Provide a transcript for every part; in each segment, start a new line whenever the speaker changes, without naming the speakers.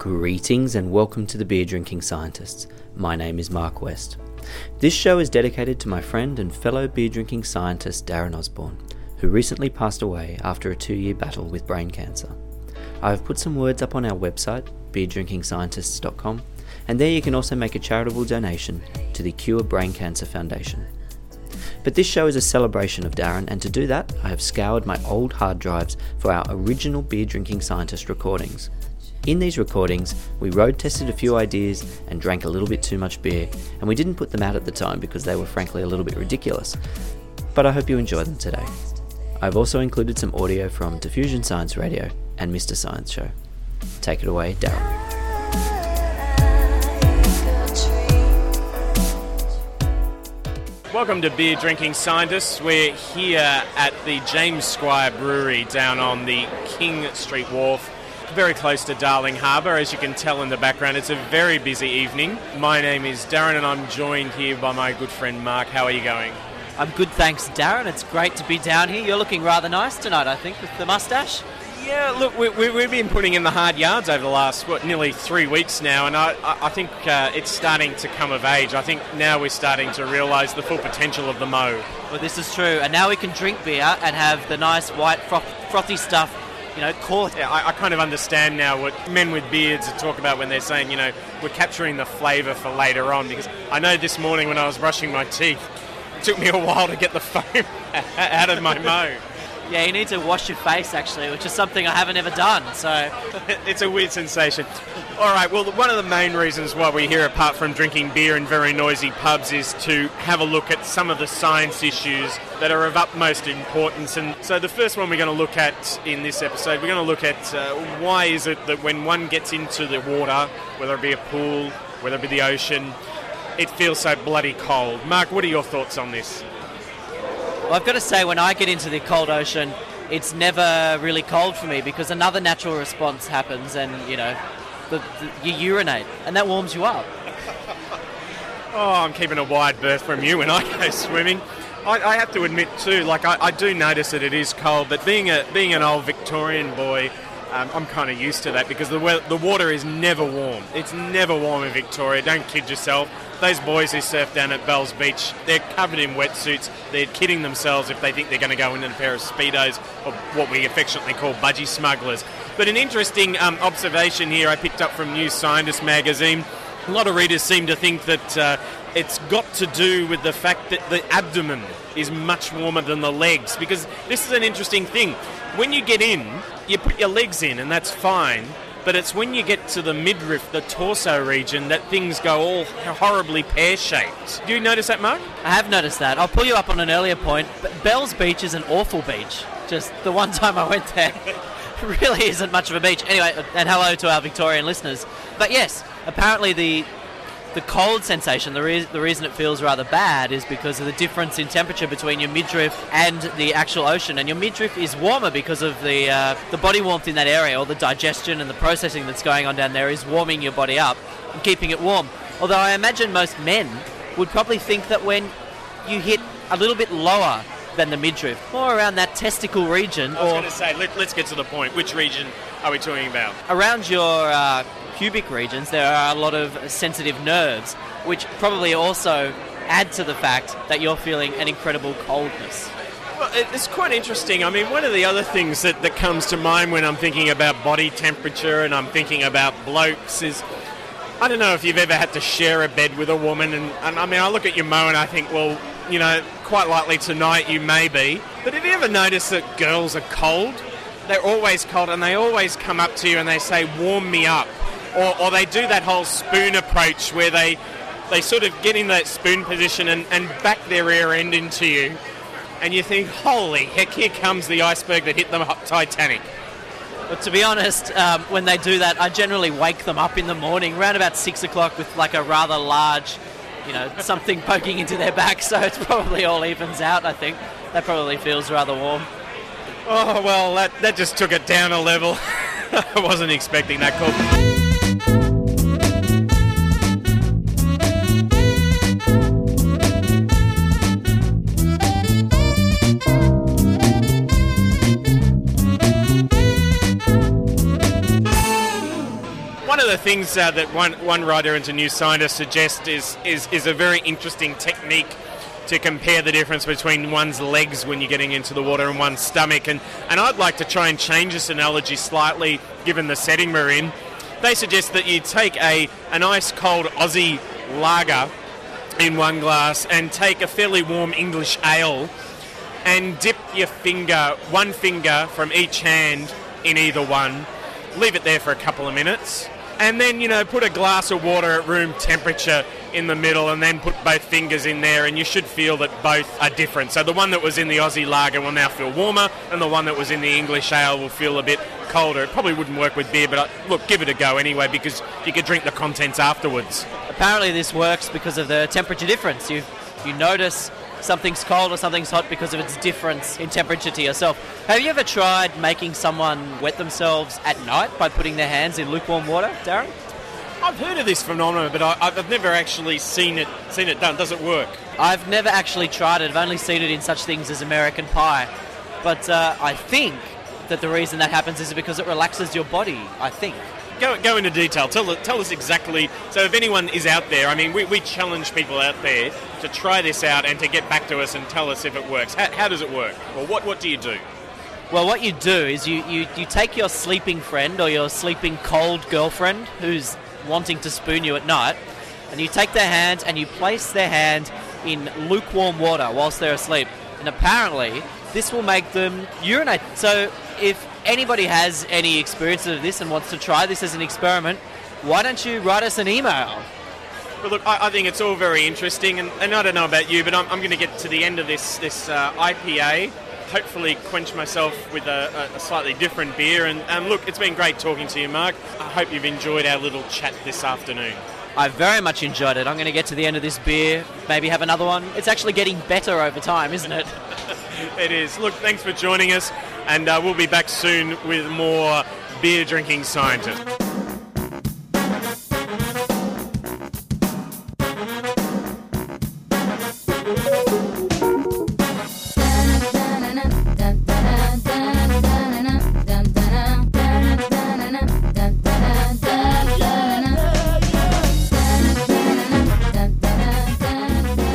Greetings and welcome to the Beer Drinking Scientists. My name is Mark West. This show is dedicated to my friend and fellow beer drinking scientist Darren Osborne, who recently passed away after a two year battle with brain cancer. I have put some words up on our website, beerdrinkingscientists.com, and there you can also make a charitable donation to the Cure Brain Cancer Foundation. But this show is a celebration of Darren, and to do that, I have scoured my old hard drives for our original beer drinking scientist recordings. In these recordings, we road tested a few ideas and drank a little bit too much beer, and we didn't put them out at the time because they were frankly a little bit ridiculous. But I hope you enjoy them today. I've also included some audio from Diffusion Science Radio and Mr. Science Show. Take it away, Darren.
Welcome to Beer Drinking Scientists. We're here at the James Squire Brewery down on the King Street Wharf very close to Darling Harbour, as you can tell in the background. It's a very busy evening. My name is Darren, and I'm joined here by my good friend Mark. How are you going?
I'm good, thanks, Darren. It's great to be down here. You're looking rather nice tonight, I think, with the mustache.
Yeah, look, we, we, we've been putting in the hard yards over the last, what, nearly three weeks now, and I, I think uh, it's starting to come of age. I think now we're starting to realise the full potential of the Mo.
Well, this is true, and now we can drink beer and have the nice white froth- frothy stuff you know, caught.
Yeah, I, I, kind of understand now what men with beards talk about when they're saying, you know, we're capturing the flavour for later on. Because I know this morning when I was brushing my teeth, it took me a while to get the foam out of my mo.
Yeah, you need to wash your face actually, which is something I haven't ever done. So
it's a weird sensation. All right. Well, one of the main reasons why we're here, apart from drinking beer in very noisy pubs, is to have a look at some of the science issues that are of utmost importance. And so, the first one we're going to look at in this episode, we're going to look at uh, why is it that when one gets into the water, whether it be a pool, whether it be the ocean, it feels so bloody cold. Mark, what are your thoughts on this?
Well, I've got to say, when I get into the cold ocean, it's never really cold for me because another natural response happens, and you know, the, the, you urinate, and that warms you up.
oh, I'm keeping a wide berth from you when I go swimming. I, I have to admit too, like I, I, do notice that it is cold, but being a being an old Victorian boy, um, I'm kind of used to that because the the water is never warm. It's never warm in Victoria. Don't kid yourself. Those boys who surf down at Bells Beach, they're covered in wetsuits. They're kidding themselves if they think they're going to go in a pair of speedos or what we affectionately call budgie smugglers. But an interesting um, observation here I picked up from New Scientist magazine. A lot of readers seem to think that uh, it's got to do with the fact that the abdomen is much warmer than the legs because this is an interesting thing. When you get in, you put your legs in, and that's fine. But it's when you get to the midriff, the torso region, that things go all horribly pear shaped. Do you notice that, Mark?
I have noticed that. I'll pull you up on an earlier point. But Bell's Beach is an awful beach. Just the one time I went there. really isn't much of a beach. Anyway, and hello to our Victorian listeners. But yes, apparently the the cold sensation, the, re- the reason it feels rather bad is because of the difference in temperature between your midriff and the actual ocean. And your midriff is warmer because of the uh, the body warmth in that area, or the digestion and the processing that's going on down there is warming your body up and keeping it warm. Although I imagine most men would probably think that when you hit a little bit lower than the midriff, more around that testicle region.
I was going to say, let, us get to the point. Which region are we talking about?
Around your uh, pubic regions, there are a lot of sensitive nerves, which probably also add to the fact that you're feeling an incredible coldness.
Well, it's quite interesting. I mean, one of the other things that, that comes to mind when I'm thinking about body temperature and I'm thinking about blokes is I don't know if you've ever had to share a bed with a woman, and, and I mean, I look at your Mo and I think, well, you know, quite likely tonight you may be. But have you ever noticed that girls are cold? They're always cold and they always come up to you and they say, warm me up or, or they do that whole spoon approach where they they sort of get in that spoon position and, and back their rear end into you, and you think, holy heck, here comes the iceberg that hit the Titanic.
But to be honest, um, when they do that, I generally wake them up in the morning, around about six o'clock, with like a rather large, you know, something poking into their back. So it's probably all evens out. I think that probably feels rather warm.
Oh well, that that just took it down a level. I wasn't expecting that call. The things uh, that one, one writer into New Scientist suggest is, is, is a very interesting technique to compare the difference between one's legs when you're getting into the water and one's stomach. And, and I'd like to try and change this analogy slightly given the setting we're in. They suggest that you take a, an ice cold Aussie lager in one glass and take a fairly warm English ale and dip your finger, one finger from each hand in either one, leave it there for a couple of minutes, and then, you know, put a glass of water at room temperature in the middle and then put both fingers in there and you should feel that both are different. So the one that was in the Aussie lager will now feel warmer and the one that was in the English ale will feel a bit colder. It probably wouldn't work with beer, but uh, look, give it a go anyway because you could drink the contents afterwards.
Apparently, this works because of the temperature difference. You you notice something's cold or something's hot because of its difference in temperature to yourself. Have you ever tried making someone wet themselves at night by putting their hands in lukewarm water, Darren?
I've heard of this phenomenon, but I, I've never actually seen it seen it done. Does it work?
I've never actually tried it. I've only seen it in such things as American Pie. But uh, I think that the reason that happens is because it relaxes your body. I think.
Go, go into detail. Tell, tell us exactly. So, if anyone is out there, I mean, we, we challenge people out there to try this out and to get back to us and tell us if it works. How, how does it work? Or what, what do you do?
Well, what you do is you, you, you take your sleeping friend or your sleeping cold girlfriend who's wanting to spoon you at night, and you take their hand and you place their hand in lukewarm water whilst they're asleep. And apparently, this will make them urinate. So, if anybody has any experience of this and wants to try this as an experiment, why don't you write us an email?
Well, look, I, I think it's all very interesting, and, and, I don't know about you, but I'm, I'm going to get to the end of this this uh, IPA. Hopefully, quench myself with a, a, slightly different beer. And um, look, it's been great talking to you, Mark. I hope you've enjoyed our little chat this afternoon.
I very much enjoyed it. I'm going to get to the end of this beer, maybe have another one. It's actually getting better over time, isn't it?
it is. Look, thanks for joining us, and uh, we'll be back soon with more beer drinking scientists.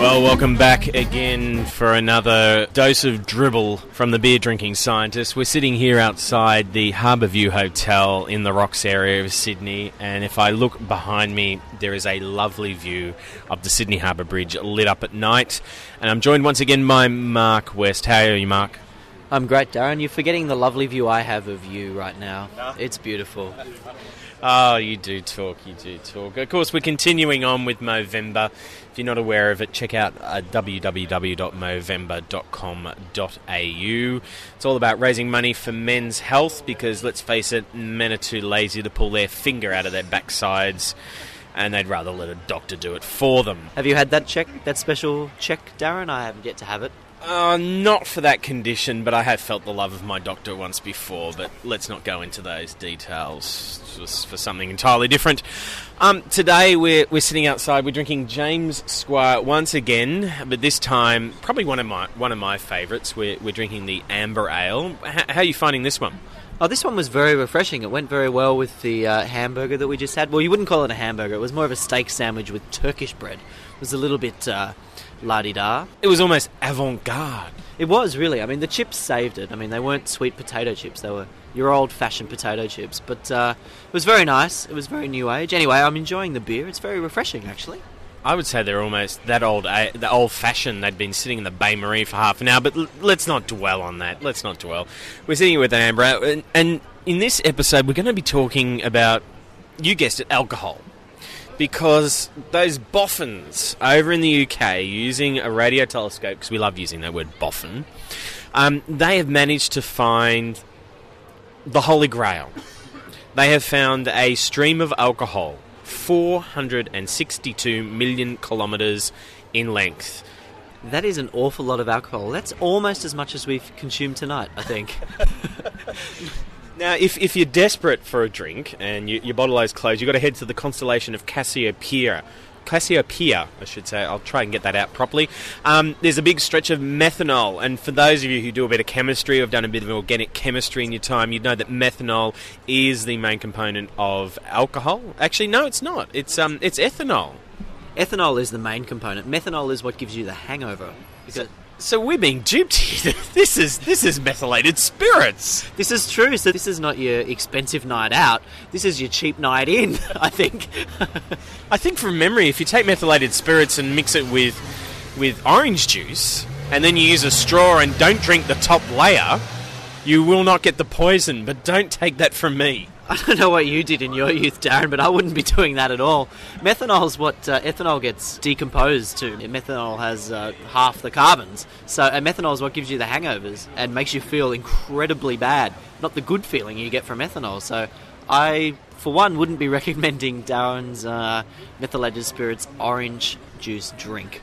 Well, welcome back again for another dose of dribble from the beer drinking scientist. We're sitting here outside the Harbourview Hotel in the Rocks area of Sydney, and if I look behind me, there is a lovely view of the Sydney Harbour Bridge lit up at night. And I'm joined once again by Mark West. How are you, Mark?
I'm great, Darren. You're forgetting the lovely view I have of you right now. It's beautiful.
Oh, you do talk, you do talk. Of course, we're continuing on with Movember. If you're not aware of it, check out uh, www.movember.com.au. It's all about raising money for men's health because, let's face it, men are too lazy to pull their finger out of their backsides and they'd rather let a doctor do it for them.
Have you had that check, that special check, Darren? I haven't yet to have it.
Uh, not for that condition, but I have felt the love of my doctor once before. But let's not go into those details. Just for something entirely different. Um, today we're we're sitting outside. We're drinking James Squire once again, but this time probably one of my one of my favourites. We're we're drinking the Amber Ale. H- how are you finding this one?
Oh, this one was very refreshing. It went very well with the uh, hamburger that we just had. Well, you wouldn't call it a hamburger. It was more of a steak sandwich with Turkish bread. It was a little bit. Uh, la di da.
It was almost avant garde.
It was really. I mean, the chips saved it. I mean, they weren't sweet potato chips. They were your old fashioned potato chips. But uh, it was very nice. It was very new age. Anyway, I'm enjoying the beer. It's very refreshing, actually.
I would say they're almost that old, uh, the old fashioned. They'd been sitting in the bain-marie for half an hour, but l- let's not dwell on that. Let's not dwell. We're sitting here with an amber, and, and in this episode, we're going to be talking about, you guessed it, alcohol because those boffins over in the UK using a radio telescope, because we love using that word boffin, um, they have managed to find the Holy Grail. They have found a stream of alcohol 462 million kilometres in length.
That is an awful lot of alcohol. That's almost as much as we've consumed tonight, I think.
Now, if, if you're desperate for a drink and you, your bottle is closed, you've got to head to the constellation of Cassiopeia Cassiopeia, I should say. I'll try and get that out properly. Um, there's a big stretch of methanol, and for those of you who do a bit of chemistry or have done a bit of organic chemistry in your time, you'd know that methanol is the main component of alcohol. Actually, no, it's not. It's um, it's ethanol.
Ethanol is the main component. Methanol is what gives you the hangover. Because
So we're being duped here. this is this is methylated spirits.
this is true. So this is not your expensive night out. This is your cheap night in. I think.
I think from memory, if you take methylated spirits and mix it with with orange juice, and then you use a straw and don't drink the top layer, you will not get the poison. But don't take that from me.
I don't know what you did in your youth, Darren, but I wouldn't be doing that at all. Methanol is what uh, ethanol gets decomposed to. Methanol has uh, half the carbons, so and methanol is what gives you the hangovers and makes you feel incredibly bad. Not the good feeling you get from ethanol. So, I, for one, wouldn't be recommending Darren's uh, methylated spirits orange juice drink.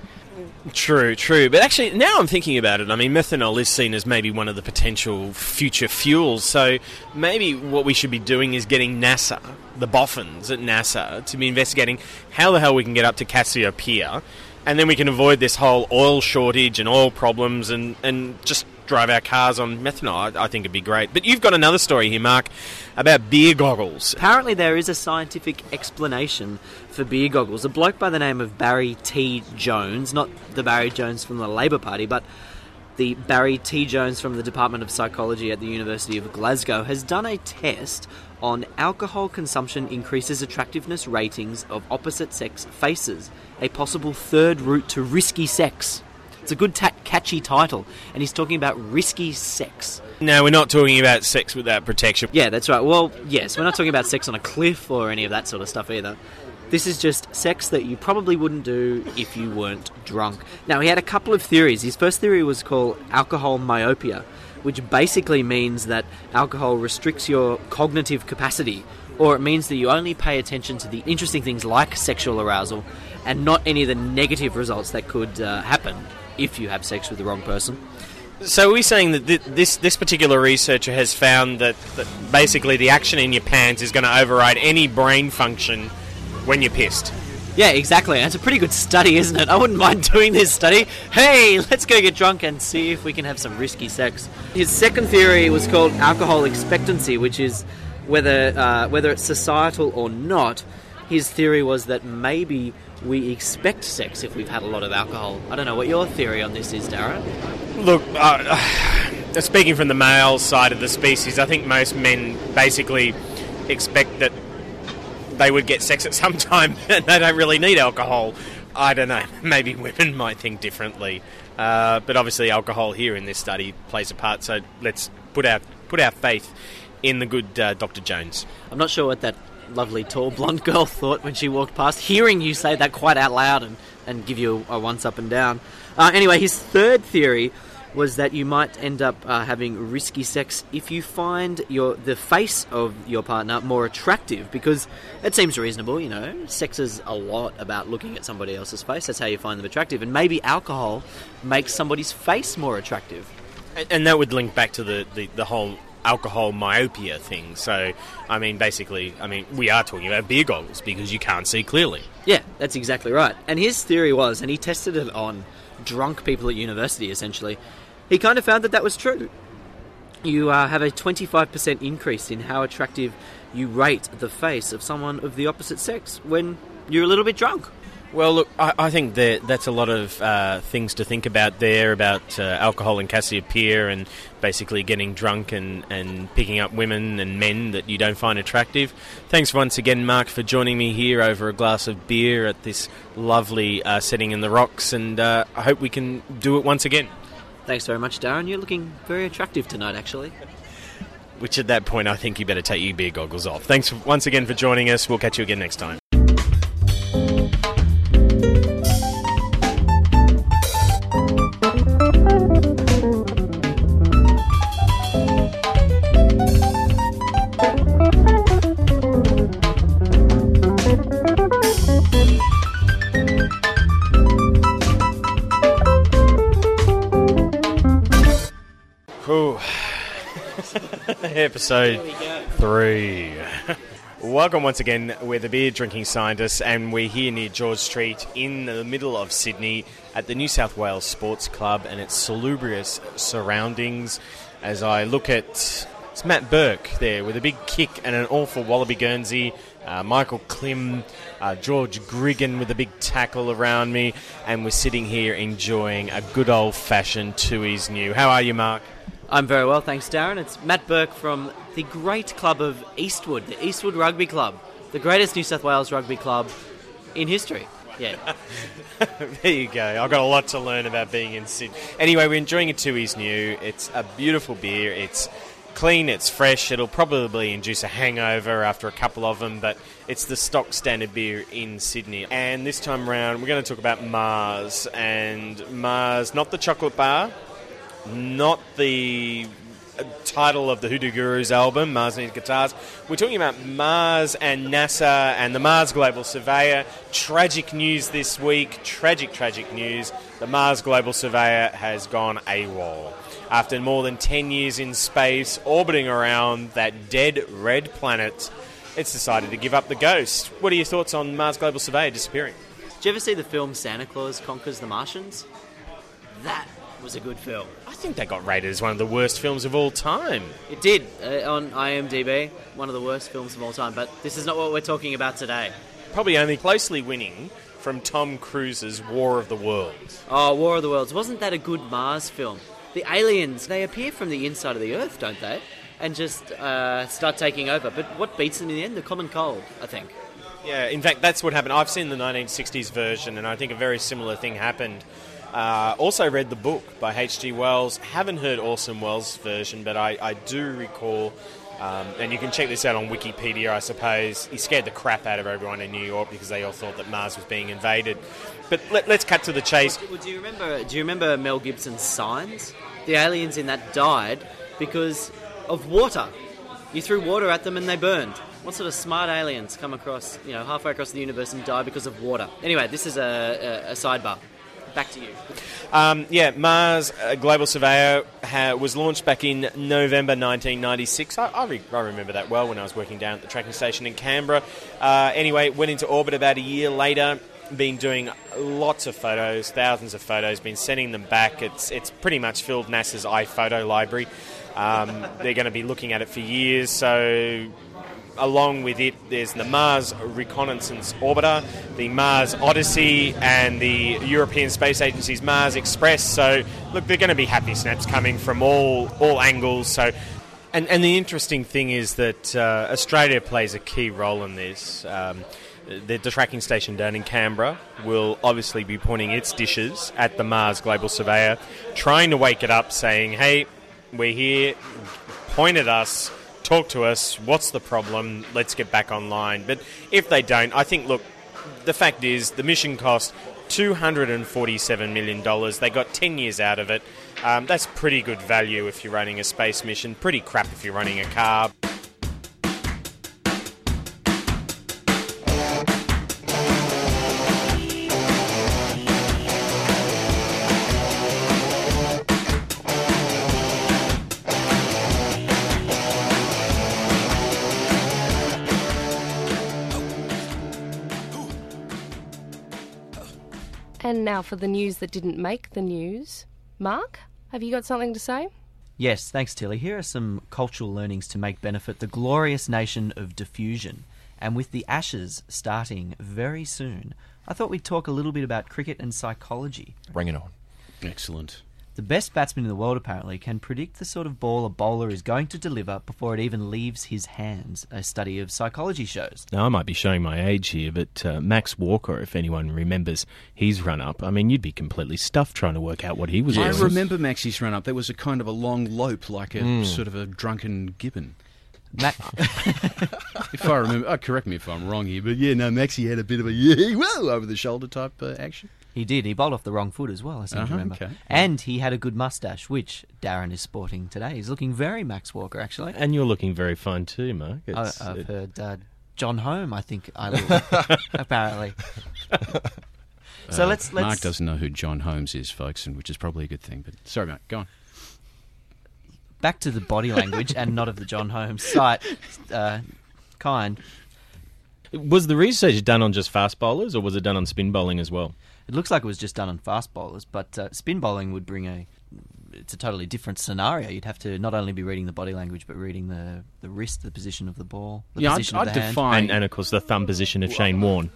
True, true. But actually, now I'm thinking about it, I mean, methanol is seen as maybe one of the potential future fuels. So maybe what we should be doing is getting NASA, the boffins at NASA, to be investigating how the hell we can get up to Cassiopeia. And then we can avoid this whole oil shortage and oil problems and, and just drive our cars on methanol. I, I think it'd be great. But you've got another story here, Mark, about beer goggles.
Apparently, there is a scientific explanation for beer goggles. A bloke by the name of Barry T. Jones, not the Barry Jones from the Labour Party, but the Barry T. Jones from the Department of Psychology at the University of Glasgow, has done a test on alcohol consumption increases attractiveness ratings of opposite sex faces, a possible third route to risky sex. It's a good, ta- catchy title, and he's talking about risky sex.
No, we're not talking about sex without protection.
Yeah, that's right. Well, yes, we're not talking about sex on a cliff or any of that sort of stuff either. This is just sex that you probably wouldn't do if you weren't drunk. Now, he had a couple of theories. His first theory was called alcohol myopia, which basically means that alcohol restricts your cognitive capacity, or it means that you only pay attention to the interesting things like sexual arousal and not any of the negative results that could uh, happen if you have sex with the wrong person.
So are we saying that thi- this this particular researcher has found that, that basically the action in your pants is going to override any brain function when you're pissed?
Yeah, exactly. It's a pretty good study, isn't it? I wouldn't mind doing this study. Hey, let's go get drunk and see if we can have some risky sex. His second theory was called alcohol expectancy, which is whether uh, whether it's societal or not. His theory was that maybe we expect sex if we've had a lot of alcohol. I don't know what your theory on this is, Darren.
Look, uh, speaking from the male side of the species, I think most men basically expect that they would get sex at some time and they don't really need alcohol. I don't know. Maybe women might think differently, uh, but obviously alcohol here in this study plays a part. So let's put our put our faith in the good uh, Dr. Jones.
I'm not sure what that lovely tall blonde girl thought when she walked past, hearing you say that quite out loud and, and give you a, once up and down. Uh, anyway, his third theory was that you might end up uh, having risky sex if you find your the face of your partner more attractive because it seems reasonable you know. Sex is a lot about looking at somebody else's face. That's how you find them attractive. And maybe alcohol makes somebody's face more attractive.
And- And that would link back to the, the, the whole alcohol myopia thing. So, I mean, basically, I mean, we are talking about beer goggles because you can't see clearly.
Yeah, that's exactly right. And his theory was, and he tested it on drunk people at university essentially, he kind of found that that was true. You uh, have a 25% increase in how attractive you rate the face of someone of the opposite sex when you're a little bit drunk.
Well, look, I, I think that that's a lot of uh, things to think about there about uh, alcohol and Cassiopeia and basically getting drunk and, and picking up women and men that you don't find attractive. Thanks once again, Mark, for joining me here over a glass of beer at this lovely uh, setting in the rocks, and uh, I hope we can do it once again.
Thanks very much, Darren. You're looking very attractive tonight, actually.
Which at that point, I think you better take your beer goggles off. Thanks once again for joining us. We'll catch you again next time. Episode three. Welcome once again. We're the beer drinking scientists, and we're here near George Street in the middle of Sydney at the New South Wales Sports Club and its salubrious surroundings. As I look at it's Matt Burke there with a big kick and an awful Wallaby Guernsey. Uh, Michael Klim, uh, George Gregan with a big tackle around me, and we're sitting here enjoying a good old fashioned Tooheys New. How are you, Mark?
I'm very well, thanks, Darren. It's Matt Burke from the great club of Eastwood, the Eastwood Rugby Club, the greatest New South Wales rugby club in history. Yeah.
there you go. I've got a lot to learn about being in Sydney. Anyway, we're enjoying a Tooheys New. It's a beautiful beer. It's clean, it's fresh. It'll probably induce a hangover after a couple of them, but it's the stock standard beer in Sydney. And this time around, we're going to talk about Mars. And Mars, not the chocolate bar, not the title of the Hoodoo Gurus album, Mars Needs Guitars. We're talking about Mars and NASA and the Mars Global Surveyor. Tragic news this week. Tragic, tragic news. The Mars Global Surveyor has gone AWOL. After more than 10 years in space, orbiting around that dead red planet, it's decided to give up the ghost. What are your thoughts on Mars Global Surveyor disappearing?
Did you ever see the film Santa Claus Conquers the Martians? That was a good film.
I think that got rated as one of the worst films of all time.
It did uh, on IMDb, one of the worst films of all time. But this is not what we're talking about today.
Probably only closely winning from Tom Cruise's War of the Worlds.
Oh, War of the Worlds! Wasn't that a good Mars film? The aliens they appear from the inside of the Earth, don't they? And just uh, start taking over. But what beats them in the end? The common cold, I think.
Yeah, in fact, that's what happened. I've seen the 1960s version, and I think a very similar thing happened. Uh, also read the book by H.G. Wells. Haven't heard Orson Welles' version, but I, I do recall, um, and you can check this out on Wikipedia, I suppose. He scared the crap out of everyone in New York because they all thought that Mars was being invaded. But let, us cut to the chase.
Well, do you remember? Do you remember Mel Gibson's Signs? The aliens in that died because of water. You threw water at them and they burned. What sort of smart aliens come across, you know, halfway across the universe and die because of water? Anyway, this is a, a, a sidebar back to you.
Um, yeah, Mars uh, Global Surveyor ha- was launched back in November 1996. I, I, re- I, remember that well when I was working down at the tracking station in Canberra. Uh, anyway, went into orbit about a year later. Been doing lots of photos, thousands of photos. Been sending them back. It's it's pretty much filled NASA's iPhoto library. Um, they're going to be looking at it for years. So along with it, there's the Mars Reconnaissance Orbiter, the Mars Odyssey, and the European Space Agency's Mars Express. So, look, they're going to be happy snaps coming from all all angles. So, and and the interesting thing is that uh, Australia plays a key role in this. Um, the, the, tracking station down in Canberra will obviously be pointing its dishes at the Mars Global Surveyor, trying to wake it up, saying, "Hey, we're here. Point at us." Talk to us. What's the problem? Let's get back online. But if they don't, I think, look, the fact is the mission cost $247 million. They got 10 years out of it. Um, that's pretty good value if you're running a space mission, pretty crap if you're running a car.
Now for the news that didn't make the news. Mark, have you got something to say?
Yes, thanks, Tilly. Here are some cultural learnings to make benefit the glorious nation of diffusion. And with the Ashes starting very soon, I thought we'd talk a little bit about cricket and psychology.
Bring it on.
Excellent.
The best batsman in the world, apparently, can predict the sort of ball a bowler is going to deliver before it even leaves his hands, a study of psychology shows.
Now, I might be showing my age here, but uh, Max Walker, if anyone remembers his run up, I mean, you'd be completely stuffed trying to work out what he was
I
doing.
remember Max's run up. There was a kind of a long lope, like a mm. sort of a drunken gibbon.
Matt,
if I remember, oh, correct me if I'm wrong here, but yeah, no, Maxie had a bit of a yeah, whoa, over the shoulder type uh, action.
He did. He bowled off the wrong foot as well, I seem uh-huh, to remember. Okay. And he had a good mustache, which Darren is sporting today. He's looking very Max Walker, actually.
And you're looking very fine too, Mark.
I, have it... heard uh, John Home, I think I look, apparently. so uh, let's, let's.
Mark doesn't know who John Holmes is, folks, and which is probably a good thing. But sorry, Mark, go on.
Back to the body language and not of the John Holmes site. Uh, kind.
Was the research done on just fast bowlers, or was it done on spin bowling as well?
It looks like it was just done on fast bowlers, but uh, spin bowling would bring a. It's a totally different scenario. You'd have to not only be reading the body language, but reading the, the wrist, the position of the ball, the
Yeah, I'd,
position
I'd
of the hand.
define.
And, and of course, the thumb position of Shane Warne.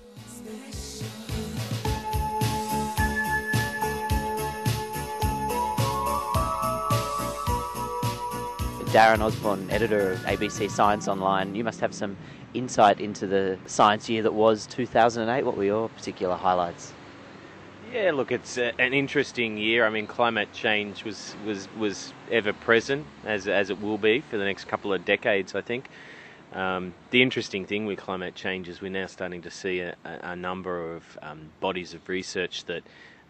Darren Osborne, editor of ABC Science Online, you must have some insight into the science year that was 2008. What were your particular highlights?
Yeah, look, it's uh, an interesting year. I mean, climate change was, was, was ever present, as, as it will be for the next couple of decades, I think. Um, the interesting thing with climate change is we're now starting to see a, a a number of um, bodies of research that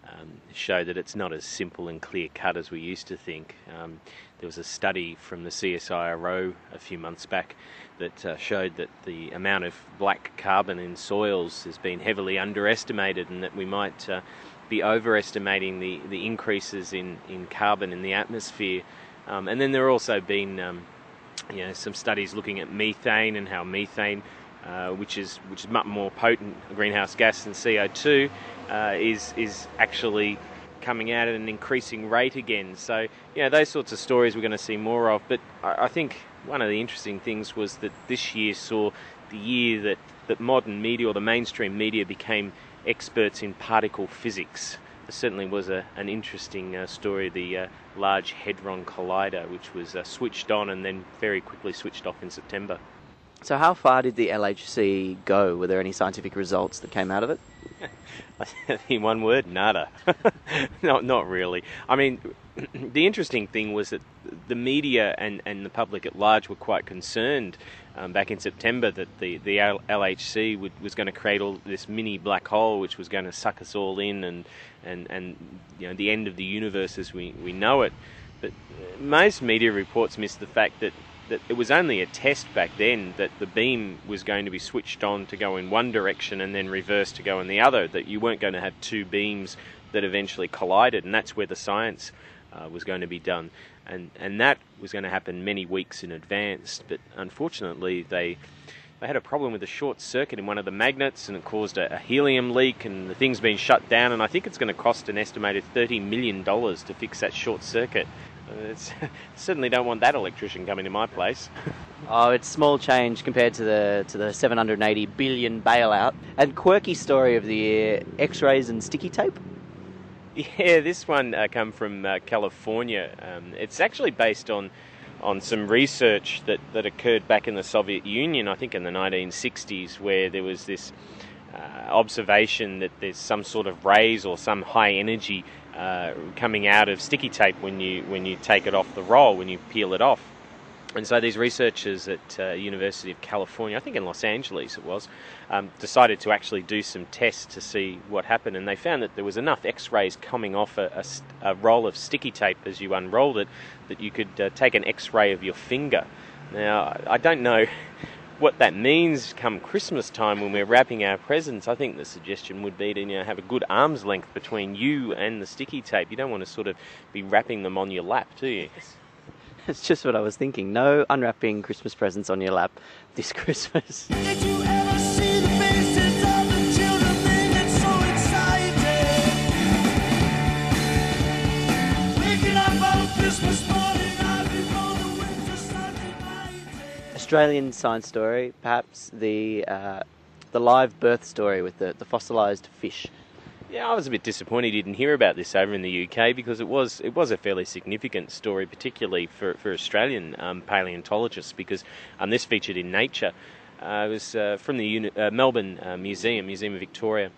um, show that it's not as simple and clear cut as we used to think. Um, there was a study from the CSIRO a few months back that uh, showed that the amount of black carbon in soils has been heavily underestimated and that we might uh, be overestimating the, the increases in, in carbon in the atmosphere. Um, and then there have also been um, you know, some studies looking at methane and how methane, uh, which is which is much more potent greenhouse gas than CO2, uh, is is actually coming out at an increasing rate again. So you know those sorts of stories we're going to see more of. But I, think one of the interesting things was that this year saw the year that that modern media or the mainstream media became experts in particle physics. There certainly was a, an interesting uh, story, the uh, Large Hadron Collider, which was uh, switched on and then very quickly switched off in September.
So, how far did the LHC go? Were there any scientific results that came out of it?
in one word, nada. not, not really. I mean, the interesting thing was that the media and, and the public at large were quite concerned um, back in September that the, the LHC would, was going to create all this mini black hole which was going to suck us all in and, and, and you know, the end of the universe as we, we know it. But uh, most media reports miss the fact that, that it was only a test back then that the beam was going to be switched on to go in one direction and then reversed to go in the other, that you weren't going to have two beams that eventually collided, and that's where the science uh, was going to be done. And, and that was going to happen many weeks in advance, but unfortunately, they they had a problem with a short circuit in one of the magnets and it caused a, a helium leak and the thing's been shut down and I think it's going to cost an estimated $30 million to fix that short circuit. Uh, It's, certainly don't want that electrician coming to my place.
Oh, it's small change compared to the to the 780 billion bailout. And quirky story of the year: X-rays and sticky tape.
Yeah, this one uh, come from uh, California. Um, it's actually based on on some research that, that occurred back in the Soviet Union, I think in the 1960s, where there was this uh, observation that there's some sort of rays or some high energy uh, coming out of sticky tape when you when you take it off the roll, when you peel it off. And so these researchers at uh, University of California, I think in Los Angeles it was, um, decided to actually do some tests to see what happened, and they found that there was enough X-rays coming off a, a a roll of sticky tape as you unrolled it that you could uh, take an X-ray of your finger. Now I don't know what that means come Christmas time when we're wrapping our presents. I think the suggestion would be to you know, have a good arm's length between you and the sticky tape. You don't want to sort of be wrapping them on your lap, do you?
It's just what I was thinking. No unwrapping Christmas presents on your lap this Christmas.
Did you ever see the faces of the children? They so excited. Waking up on Christmas morning, out before the winter sun invited.
Australian science story, perhaps the uh, the live birth story with the, the fossilised fish.
Yeah, I was a bit disappointed you didn't hear about this over in the UK because it was it was a fairly significant story, particularly for, for Australian um, paleontologists, because um, this featured in Nature. Uh, it was uh, from the uni- uh, Melbourne uh, Museum, Museum of Victoria,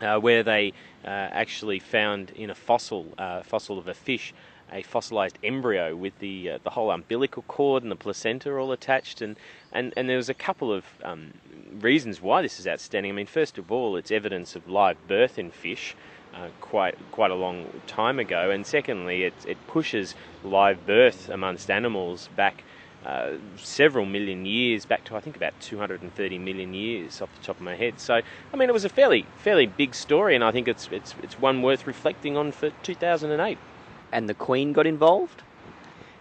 uh, where they uh, actually found in a fossil fossil of a fish a fossilized embryo with the uh, the whole umbilical cord and the placenta all attached, and and, and there was a couple of um, reasons why this is outstanding. I mean, first of all, it's evidence of live birth in fish. Uh, quite quite a long time ago, and secondly, it it pushes live birth amongst animals back uh, several million years, back to I think about 230 million years off the top of my head. So, I mean, it was a fairly fairly big story, and I think it's it's it's one worth reflecting on for 2008.
And the Queen got involved?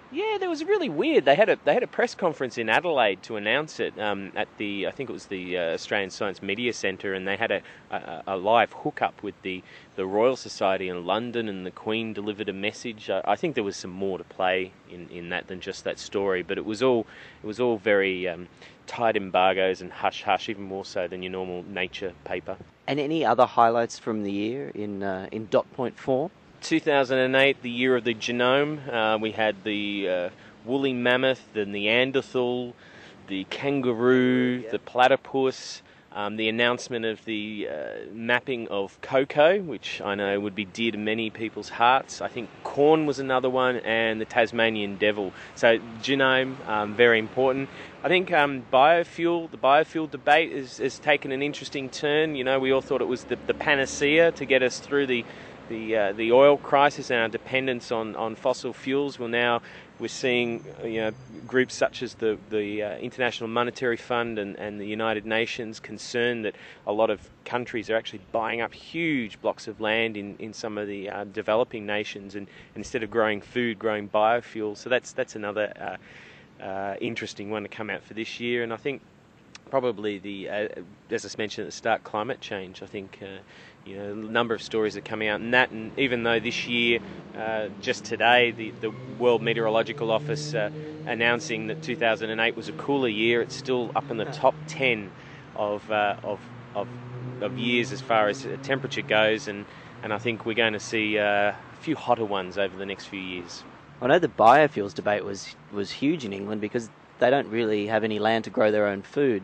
Yeah, that was really weird. They had a they had a press conference in Adelaide to announce it um, at the I think it was the uh, Australian Science Media Centre, and they had a, a, a live hookup with the, the Royal Society in London, and the Queen delivered a message. I, I think there was some more to play in, in that than just that story, but it was all it was all very um, tight embargoes and hush hush, even more so than your normal Nature paper.
And any other highlights from the year in uh, in dot point form?
2008, the year of the genome, uh, we had the uh, woolly mammoth, the Neanderthal, the kangaroo, the platypus, um, the announcement of the uh, mapping of cocoa, which I know would be dear to many people's hearts. I think corn was another one, and the Tasmanian devil. So genome, um, very important. I think um, biofuel, the biofuel debate is, has taken an interesting turn. You know, we all thought it was the, the panacea to get us through the the uh, the oil crisis and our dependence on, on fossil fuels. Well, now we're seeing you know groups such as the the uh, International Monetary Fund and, and the United Nations concerned that a lot of countries are actually buying up huge blocks of land in, in some of the uh, developing nations and, and instead of growing food, growing biofuels. So that's that's another uh, uh, interesting one to come out for this year. And I think probably the uh, as I mentioned at the start, climate change. I think uh, you know a number of stories are coming out, and that, and even though this year, uh, just today, the the World Meteorological Office uh, announcing that 2008 was a cooler year, it's still up in the top 10 of uh, of of of years as far as temperature goes, and and I think we're going to see uh, a few hotter ones over the next few years.
I know the biofuels debate was was huge in England because they don't really have any land to grow their own food,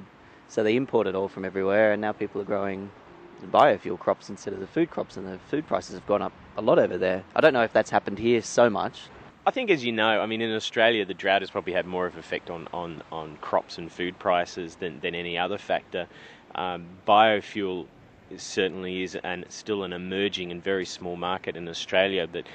so they import it all from everywhere, and now people are growing biofuel crops instead of the food crops, and the food prices have gone up a lot over there. I don't know if that's happened here so much.
I think, as you know, I mean, in Australia, the drought has probably had more of an effect on, on, on crops and food prices than, than any other factor. Um, biofuel certainly is and still an emerging and very small market in Australia, but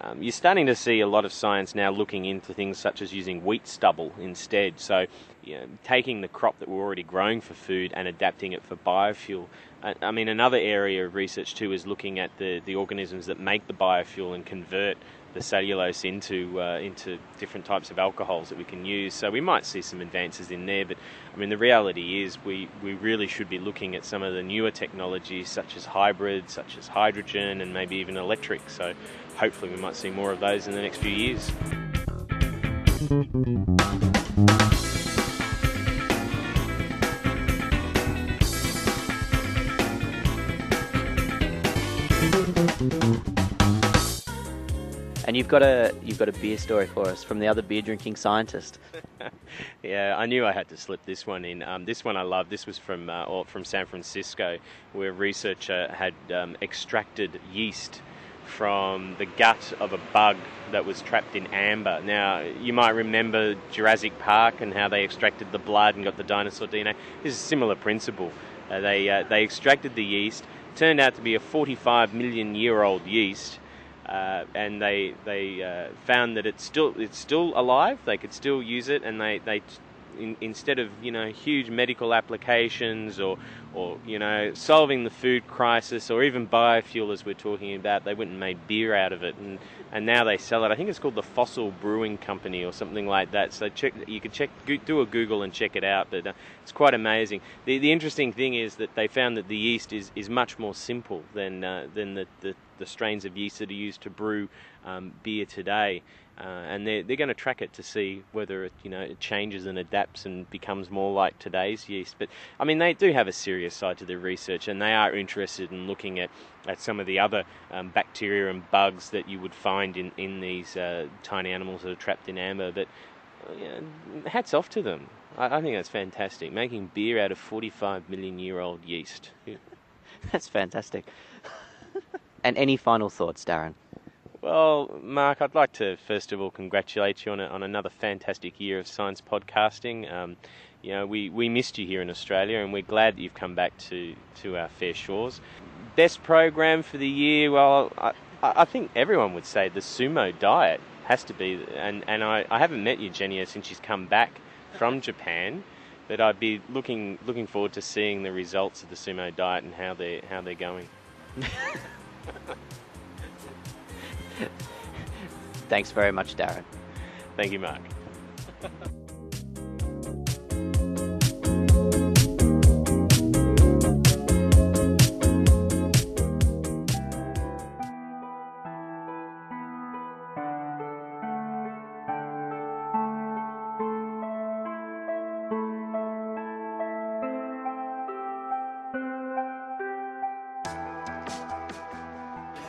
um, you're starting to see a lot of science now looking into things such as using wheat stubble instead. So, you know, taking the crop that we're already growing for food and adapting it for biofuel. I, I mean, another area of research too is looking at the, the organisms that make the biofuel and convert the cellulose into uh, into different types of alcohols that we can use. So we might see some advances in there, but I mean the reality is we, we really should be looking at some of the newer technologies such as hybrids, such as hydrogen, and maybe even electric. So hopefully we might see more of those in the next few years.
And you've got a you've got a beer story for us from the other beer drinking scientist.
Yeah, I knew I had to slip this one in. Um, this one I love. This was from uh, or from San Francisco, where a researcher had um, extracted yeast from the gut of a bug that was trapped in amber. Now, you might remember Jurassic Park and how they extracted the blood and got the dinosaur DNA. This is a similar principle. Uh, they uh, they extracted the yeast. Turned out to be a 45 million year old yeast. Uh, and they they uh, found that it's still it's still alive. They could still use it, and they they in, instead of you know huge medical applications or or you know solving the food crisis or even biofuel as we're talking about, they went and made beer out of it, and and now they sell it. I think it's called the Fossil Brewing Company or something like that. So check you could check do a Google and check it out, but uh, it's quite amazing. The the interesting thing is that they found that the yeast is, is much more simple than uh, than the, the the strains of yeast that are used to brew um, beer today. Uh, and they're, they're going to track it to see whether it, you know, it changes and adapts and becomes more like today's yeast. But I mean, they do have a serious side to their research, and they are interested in looking at, at some of the other um, bacteria and bugs that you would find in in these uh, tiny animals that are trapped in amber. But uh, you hats off to them. I, I think that's fantastic. Making beer out of 45 million year old yeast.
That's fantastic. and any final thoughts, Darren?
Well, Mark, I'd like to first of all congratulate you on, a, on another fantastic year of science podcasting. Um, you know, we, we missed you here in Australia, and we're glad that you've come back to, to our fair shores. Best program for the year? Well, I, I think everyone would say the sumo diet has to be, and, and I, I haven't met Eugenia since she's come back from Japan, but I'd be looking looking forward to seeing the results of the sumo diet and how they how they're going.
Thanks very much, Darren.
Thank you, Mark.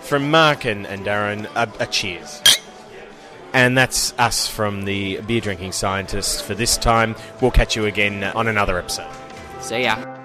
From Mark and, and Darren, a, a cheers. And that's us from the Beer Drinking Scientists for this time. We'll catch you again on another episode.
See ya.